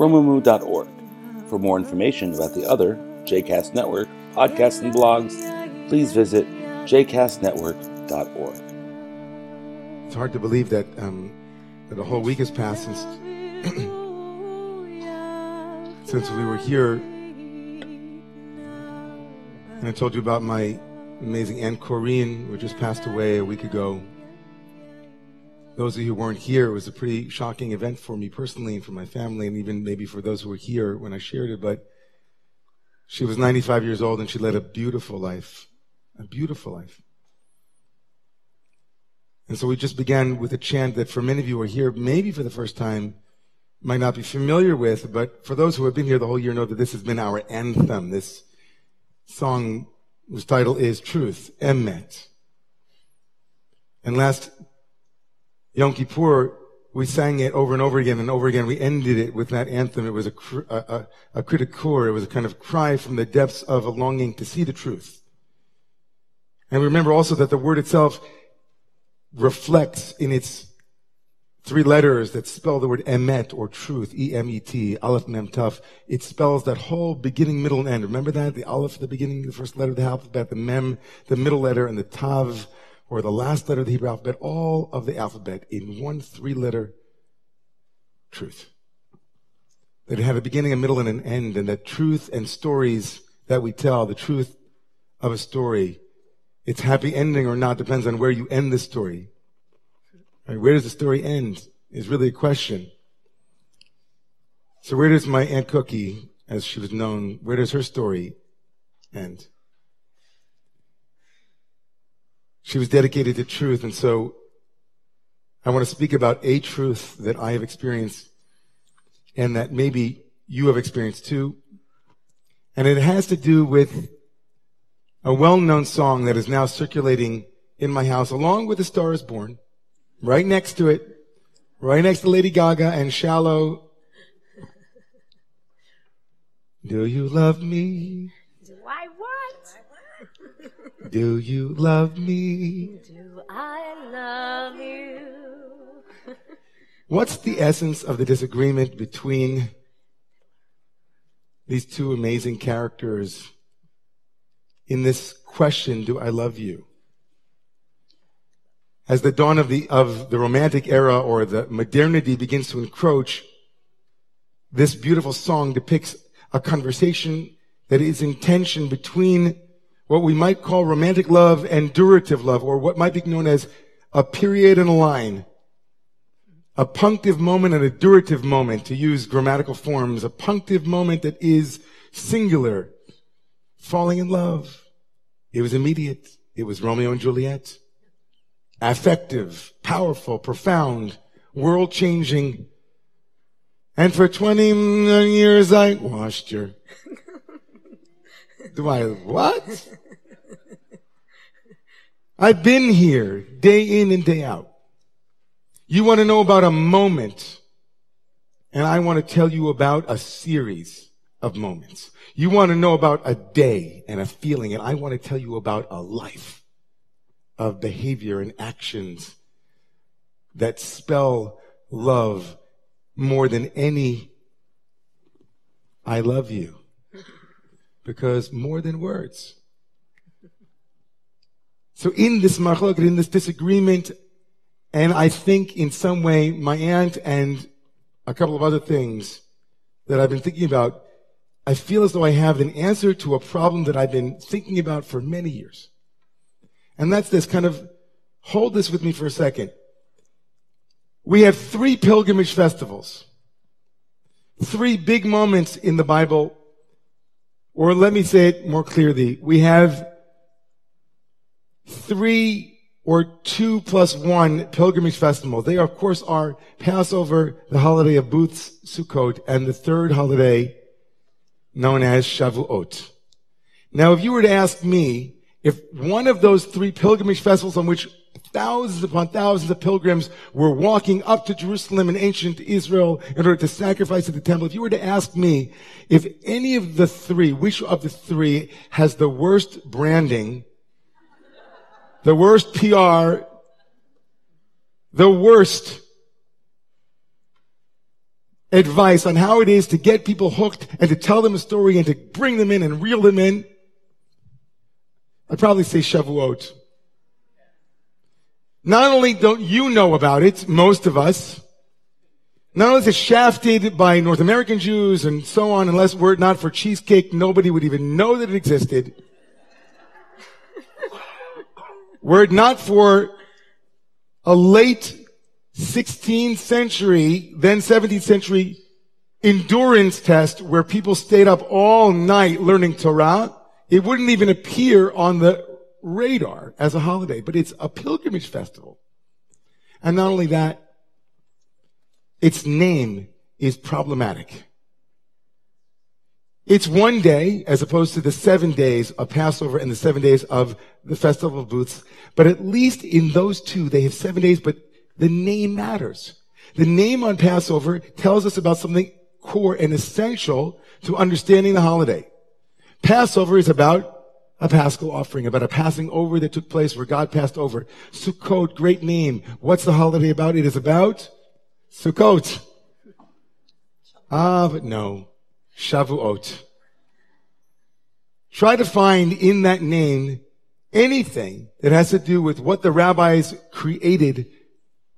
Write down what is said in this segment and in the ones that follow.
romemu.org. For more information about the other JCast Network podcasts and blogs, please visit jcastnetwork.org. It's hard to believe that, um, that a whole week has passed since since we were here. And I told you about my amazing Aunt Corinne, who just passed away a week ago. Those of you who weren't here, it was a pretty shocking event for me personally and for my family, and even maybe for those who were here when I shared it. But she was 95 years old and she led a beautiful life. A beautiful life. And so we just began with a chant that for many of you who are here, maybe for the first time, might not be familiar with, but for those who have been here the whole year know that this has been our anthem. This song whose title is Truth, Emet. And last Yom Kippur, we sang it over and over again and over again. We ended it with that anthem. It was a, a, a, a kritikor. It was a kind of cry from the depths of a longing to see the truth. And remember also that the word itself reflects in its three letters that spell the word emet or truth, E-M-E-T, aleph, mem, tuf. It spells that whole beginning, middle, and end. Remember that? The aleph, the beginning, the first letter of the alphabet, the mem, the middle letter, and the tav, or the last letter of the Hebrew alphabet, all of the alphabet in one three letter truth. That it had a beginning, a middle, and an end, and that truth and stories that we tell, the truth of a story, its happy ending or not depends on where you end the story. Right? Where does the story end is really a question. So where does my Aunt Cookie, as she was known, where does her story end? She was dedicated to truth, and so I want to speak about a truth that I have experienced and that maybe you have experienced too. And it has to do with a well-known song that is now circulating in my house along with The Star is Born, right next to it, right next to Lady Gaga and Shallow. Do you love me? Do I what? Do you love me? Do I love you? What's the essence of the disagreement between these two amazing characters in this question, do I love you? As the dawn of the, of the romantic era or the modernity begins to encroach, this beautiful song depicts a conversation that is in tension between what we might call romantic love and durative love, or what might be known as a period and a line. A punctive moment and a durative moment, to use grammatical forms. A punctive moment that is singular. Falling in love. It was immediate. It was Romeo and Juliet. Affective, powerful, profound, world changing. And for 20 years I watched your. Do I what? I've been here day in and day out. You want to know about a moment, and I want to tell you about a series of moments. You want to know about a day and a feeling, and I want to tell you about a life of behavior and actions that spell love more than any I love you. Because more than words. So in this machlok, in this disagreement, and I think in some way my aunt and a couple of other things that I've been thinking about, I feel as though I have an answer to a problem that I've been thinking about for many years. And that's this kind of, hold this with me for a second. We have three pilgrimage festivals. Three big moments in the Bible. Or let me say it more clearly. We have three or two plus one pilgrimage festival. They, of course, are Passover, the holiday of Booths, Sukkot, and the third holiday known as Shavuot. Now, if you were to ask me if one of those three pilgrimage festivals on which thousands upon thousands of pilgrims were walking up to Jerusalem in ancient Israel in order to sacrifice at the temple, if you were to ask me if any of the three, which of the three has the worst branding, the worst PR, the worst advice on how it is to get people hooked and to tell them a story and to bring them in and reel them in, I'd probably say Shavuot. Not only don't you know about it, most of us, not only is it shafted by North American Jews and so on, unless were it not for cheesecake, nobody would even know that it existed. were it not for a late 16th century, then 17th century endurance test where people stayed up all night learning Torah, it wouldn't even appear on the radar as a holiday, but it's a pilgrimage festival. And not only that, its name is problematic. It's one day as opposed to the seven days of Passover and the seven days of the Festival of Booths. But at least in those two, they have seven days, but the name matters. The name on Passover tells us about something core and essential to understanding the holiday. Passover is about a paschal offering, about a passing over that took place where God passed over. Sukkot, great name. What's the holiday about? It is about Sukkot. Ah, but no. Shavuot. Try to find in that name anything that has to do with what the rabbis created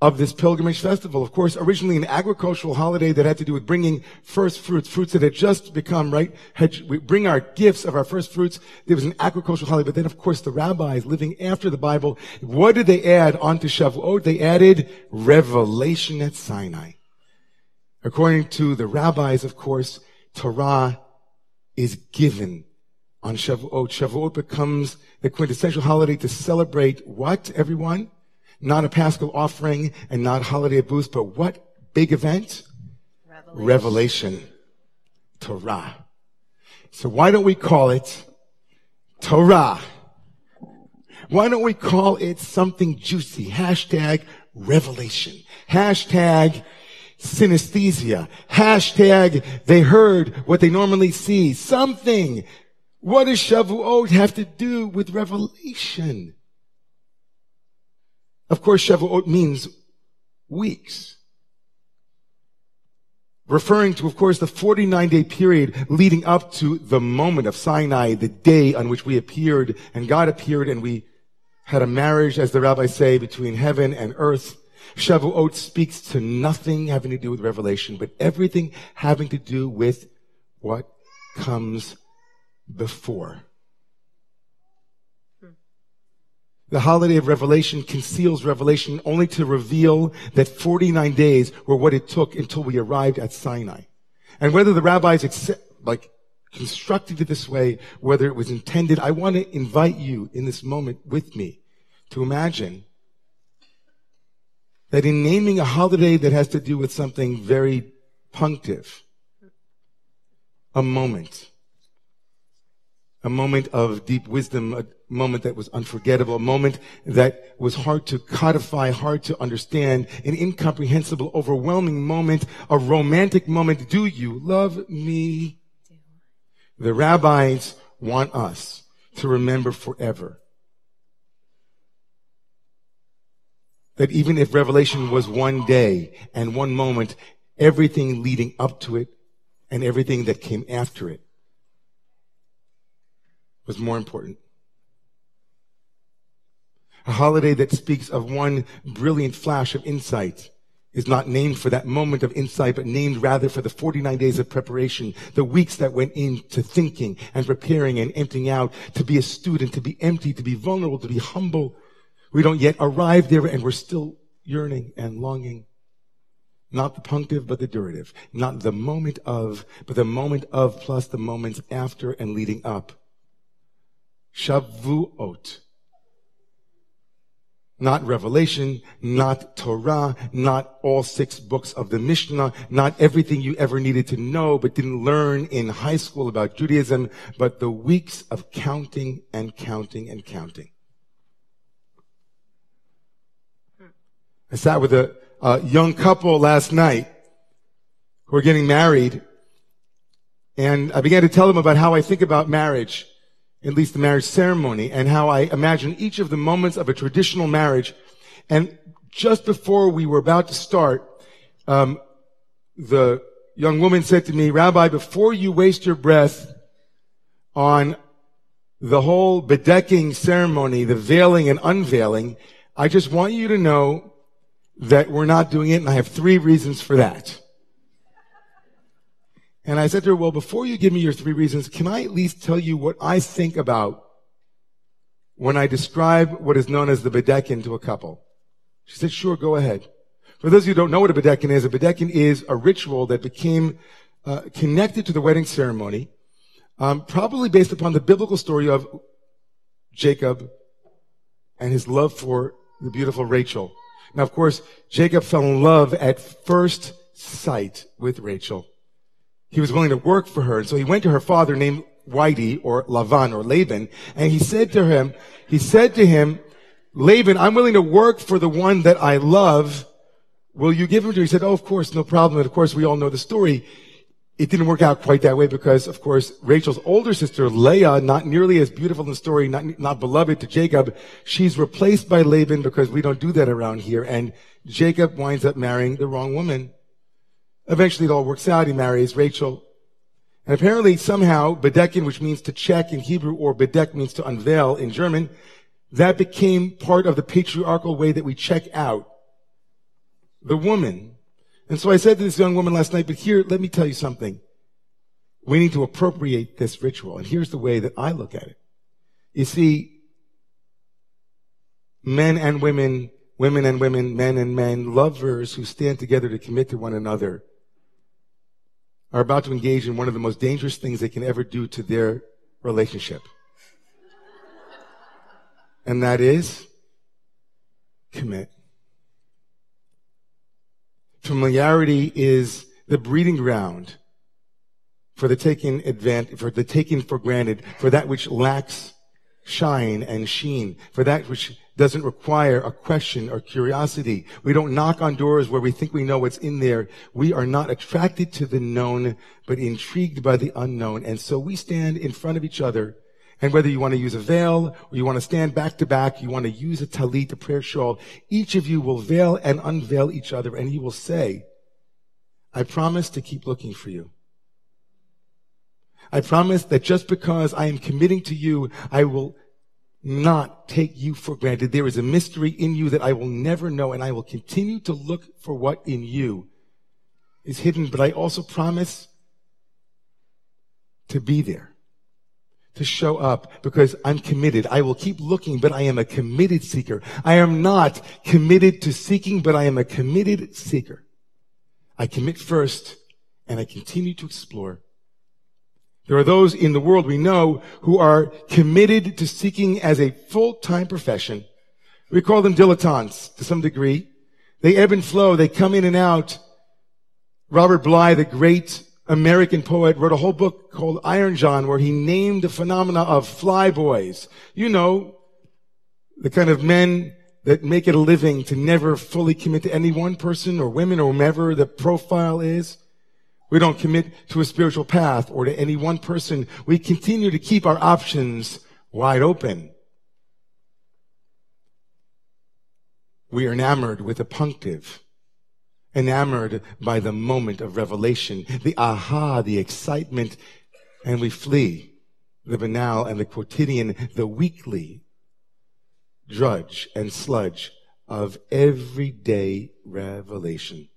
of this pilgrimage festival. Of course, originally an agricultural holiday that had to do with bringing first fruits, fruits that had just become, right? Had, we bring our gifts of our first fruits. There was an agricultural holiday, but then of course the rabbis living after the Bible, what did they add onto Shavuot? They added revelation at Sinai. According to the rabbis, of course, Torah is given on Shavuot. Shavuot becomes the quintessential holiday to celebrate what, everyone? Not a Paschal offering and not holiday booths, but what big event? Revelation. Revelation. Torah. So why don't we call it Torah? Why don't we call it something juicy? Hashtag revelation. Hashtag synesthesia. Hashtag they heard what they normally see. Something. What does Shavuot have to do with revelation? Of course, Shavuot means weeks. Referring to, of course, the 49 day period leading up to the moment of Sinai, the day on which we appeared and God appeared and we had a marriage, as the rabbis say, between heaven and earth. Shavuot speaks to nothing having to do with revelation, but everything having to do with what comes before. The holiday of revelation conceals revelation only to reveal that 49 days were what it took until we arrived at Sinai. And whether the rabbis accept, like constructed it this way, whether it was intended, I want to invite you in this moment with me to imagine that in naming a holiday that has to do with something very punctive, a moment, a moment of deep wisdom, a moment that was unforgettable, a moment that was hard to codify, hard to understand, an incomprehensible, overwhelming moment, a romantic moment. Do you love me? The rabbis want us to remember forever that even if revelation was one day and one moment, everything leading up to it and everything that came after it was more important. A holiday that speaks of one brilliant flash of insight is not named for that moment of insight, but named rather for the 49 days of preparation, the weeks that went into thinking and preparing and emptying out, to be a student, to be empty, to be vulnerable, to be humble. We don't yet arrive there and we're still yearning and longing. Not the punctive, but the durative. Not the moment of, but the moment of plus the moments after and leading up. Shavuot. not Revelation, not Torah, not all six books of the Mishnah, not everything you ever needed to know but didn't learn in high school about Judaism, but the weeks of counting and counting and counting. I sat with a, a young couple last night who are getting married and I began to tell them about how I think about marriage at least the marriage ceremony, and how I imagine each of the moments of a traditional marriage. And just before we were about to start, um, the young woman said to me, Rabbi, before you waste your breath on the whole bedecking ceremony, the veiling and unveiling, I just want you to know that we're not doing it, and I have three reasons for that. And I said to her, well, before you give me your three reasons, can I at least tell you what I think about when I describe what is known as the bedekin to a couple? She said, sure, go ahead. For those of you who don't know what a bedekin is, a bedekin is a ritual that became uh, connected to the wedding ceremony, um, probably based upon the biblical story of Jacob and his love for the beautiful Rachel. Now, of course, Jacob fell in love at first sight with Rachel. He was willing to work for her. And so he went to her father named Whitey or Lavan or Laban. And he said to him, he said to him, Laban, I'm willing to work for the one that I love. Will you give him to me? He said, Oh, of course, no problem. And of course, we all know the story. It didn't work out quite that way because, of course, Rachel's older sister, Leah, not nearly as beautiful in the story, not, not beloved to Jacob, she's replaced by Laban because we don't do that around here. And Jacob winds up marrying the wrong woman. Eventually it all works out. He marries Rachel. And apparently somehow bedekin, which means to check in Hebrew, or bedek means to unveil in German, that became part of the patriarchal way that we check out the woman. And so I said to this young woman last night, but here, let me tell you something. We need to appropriate this ritual. And here's the way that I look at it. You see, men and women, women and women, men and men, lovers who stand together to commit to one another are about to engage in one of the most dangerous things they can ever do to their relationship. And that is commit. Familiarity is the breeding ground for the taking advantage, for the taking for granted, for that which lacks shine and sheen, for that which doesn't require a question or curiosity. We don't knock on doors where we think we know what's in there. We are not attracted to the known, but intrigued by the unknown. And so we stand in front of each other. And whether you want to use a veil or you want to stand back to back, you want to use a talit, a prayer shawl, each of you will veil and unveil each other and you will say, I promise to keep looking for you. I promise that just because I am committing to you, I will not take you for granted. There is a mystery in you that I will never know, and I will continue to look for what in you is hidden. But I also promise to be there, to show up, because I'm committed. I will keep looking, but I am a committed seeker. I am not committed to seeking, but I am a committed seeker. I commit first, and I continue to explore. There are those in the world we know who are committed to seeking as a full-time profession. We call them dilettantes to some degree. They ebb and flow. They come in and out. Robert Bly, the great American poet, wrote a whole book called Iron John where he named the phenomena of flyboys. You know, the kind of men that make it a living to never fully commit to any one person or women or whomever the profile is. We don't commit to a spiritual path or to any one person. We continue to keep our options wide open. We are enamored with a punctive, enamored by the moment of revelation, the aha, the excitement, and we flee the banal and the quotidian, the weekly drudge and sludge of everyday revelation.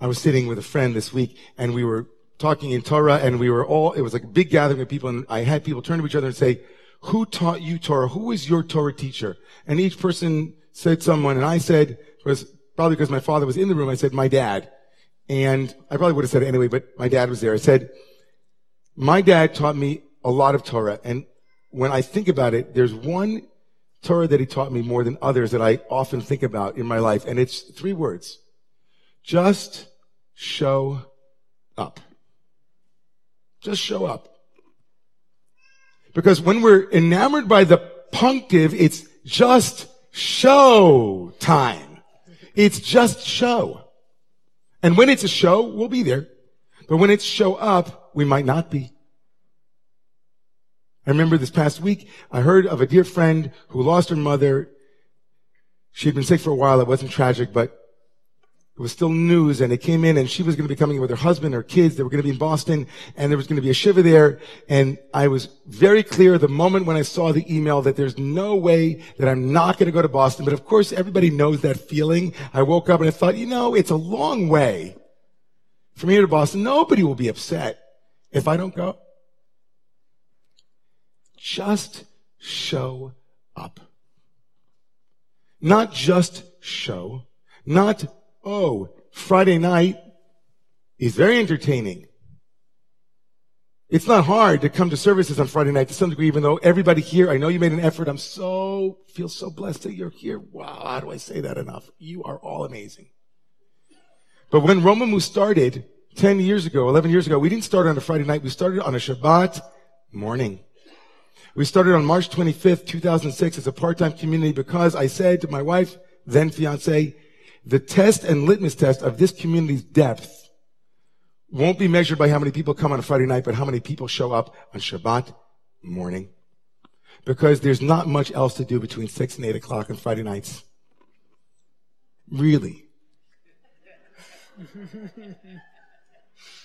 I was sitting with a friend this week and we were talking in Torah and we were all, it was like a big gathering of people and I had people turn to each other and say, who taught you Torah? Who was your Torah teacher? And each person said someone and I said, was probably because my father was in the room, I said, my dad. And I probably would have said it anyway, but my dad was there. I said, my dad taught me a lot of Torah and when I think about it, there's one Torah that he taught me more than others that I often think about in my life, and it's three words. Just show up. Just show up. Because when we're enamored by the punctive, it's just show time. It's just show. And when it's a show, we'll be there. But when it's show up, we might not be. I remember this past week, I heard of a dear friend who lost her mother. She had been sick for a while. It wasn't tragic, but it was still news and it came in and she was going to be coming with her husband, her kids. They were going to be in Boston and there was going to be a shiva there. And I was very clear the moment when I saw the email that there's no way that I'm not going to go to Boston. But of course, everybody knows that feeling. I woke up and I thought, you know, it's a long way from here to Boston. Nobody will be upset if I don't go. Just show up. Not just show, not Oh, Friday night is very entertaining. It's not hard to come to services on Friday night to some degree, even though everybody here, I know you made an effort. I'm so, feel so blessed that you're here. Wow. How do I say that enough? You are all amazing. But when Romemu started 10 years ago, 11 years ago, we didn't start on a Friday night. We started on a Shabbat morning. We started on March 25th, 2006 as a part-time community because I said to my wife, then fiance, the test and litmus test of this community's depth won't be measured by how many people come on a Friday night, but how many people show up on Shabbat morning. Because there's not much else to do between 6 and 8 o'clock on Friday nights. Really.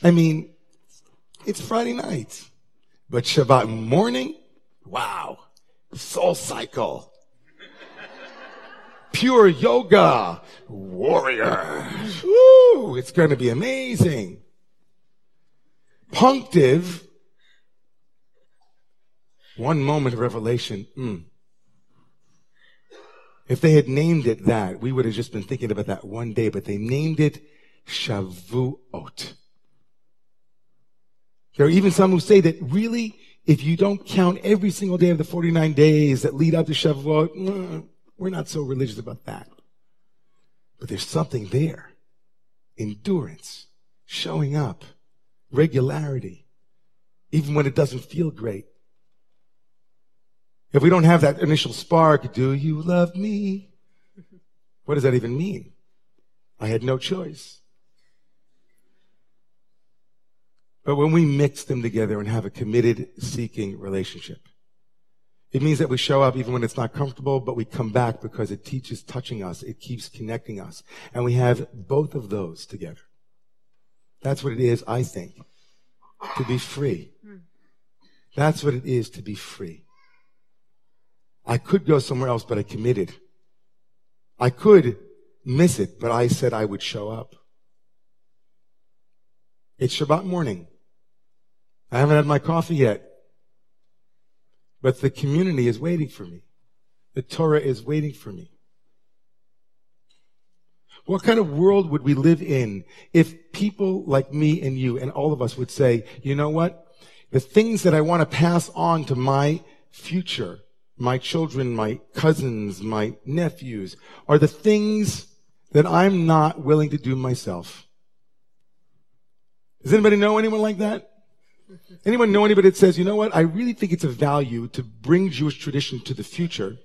I mean, it's Friday night. But Shabbat morning? Wow. Soul cycle pure yoga warrior. Woo, it's going to be amazing. Punctive, one moment of revelation. Mm. If they had named it that, we would have just been thinking about that one day, but they named it Shavuot. There are even some who say that really, if you don't count every single day of the 49 days that lead up to Shavuot, mm, we're not so religious about that. But there's something there. Endurance, showing up, regularity, even when it doesn't feel great. If we don't have that initial spark, do you love me? What does that even mean? I had no choice. But when we mix them together and have a committed seeking relationship, it means that we show up even when it's not comfortable, but we come back because it teaches touching us. It keeps connecting us. And we have both of those together. That's what it is, I think, to be free. That's what it is to be free. I could go somewhere else, but I committed. I could miss it, but I said I would show up. It's Shabbat morning. I haven't had my coffee yet. But the community is waiting for me. The Torah is waiting for me. What kind of world would we live in if people like me and you and all of us would say, you know what? The things that I want to pass on to my future, my children, my cousins, my nephews, are the things that I'm not willing to do myself. Does anybody know anyone like that? Anyone know anybody that says, you know what? I really think it's a value to bring Jewish tradition to the future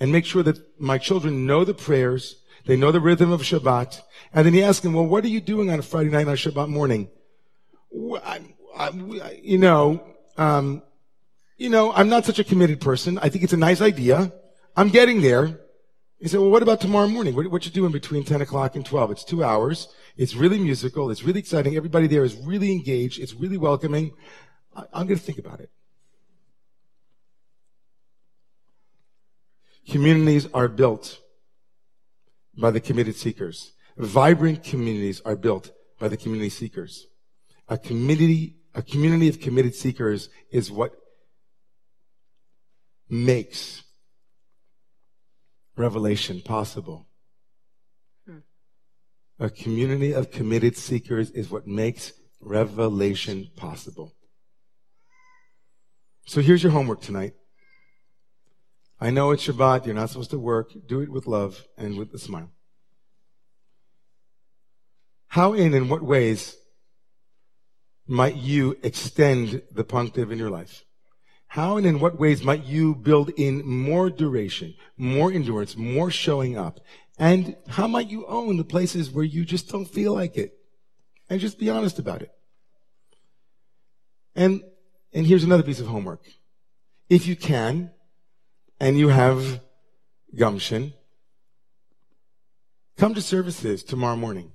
and make sure that my children know the prayers, they know the rhythm of Shabbat, and then you ask them, well, what are you doing on a Friday night on Shabbat morning? I, I, you know, um, you know, I'm not such a committed person. I think it's a nice idea. I'm getting there. He said, well, what about tomorrow morning? What, what you doing between 10 o'clock and 12? It's two hours. It's really musical. It's really exciting. Everybody there is really engaged. It's really welcoming. I, I'm going to think about it. Communities are built by the committed seekers. Vibrant communities are built by the community seekers. A community, a community of committed seekers is what makes revelation possible. A community of committed seekers is what makes revelation possible. So here's your homework tonight. I know it's Shabbat. You're not supposed to work. Do it with love and with a smile. How and in what ways might you extend the punctive in your life? How and in what ways might you build in more duration, more endurance, more showing up? And how might you own the places where you just don't feel like it? And just be honest about it. And, and here's another piece of homework. If you can, and you have gumption, come to services tomorrow morning.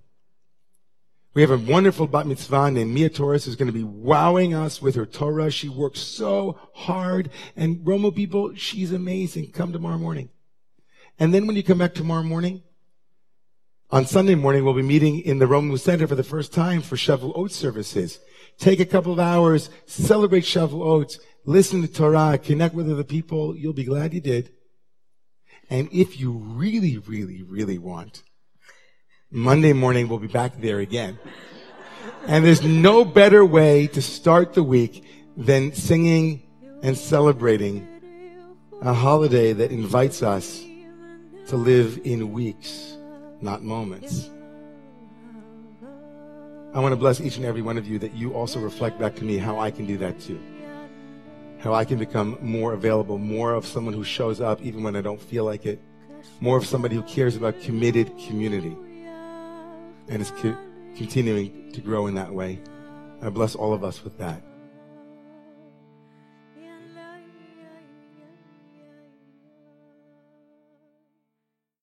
We have a wonderful bat mitzvah named Mia Torres who's going to be wowing us with her Torah. She works so hard. And Romo people, she's amazing. Come tomorrow morning. And then when you come back tomorrow morning, on Sunday morning, we'll be meeting in the Romo Center for the first time for Shavuot services. Take a couple of hours, celebrate Shavuot, listen to Torah, connect with other people. You'll be glad you did. And if you really, really, really want, Monday morning we'll be back there again. And there's no better way to start the week than singing and celebrating a holiday that invites us to live in weeks, not moments. I want to bless each and every one of you that you also reflect back to me how I can do that too. How I can become more available, more of someone who shows up even when I don't feel like it, more of somebody who cares about committed community and is co- continuing to grow in that way. I bless all of us with that.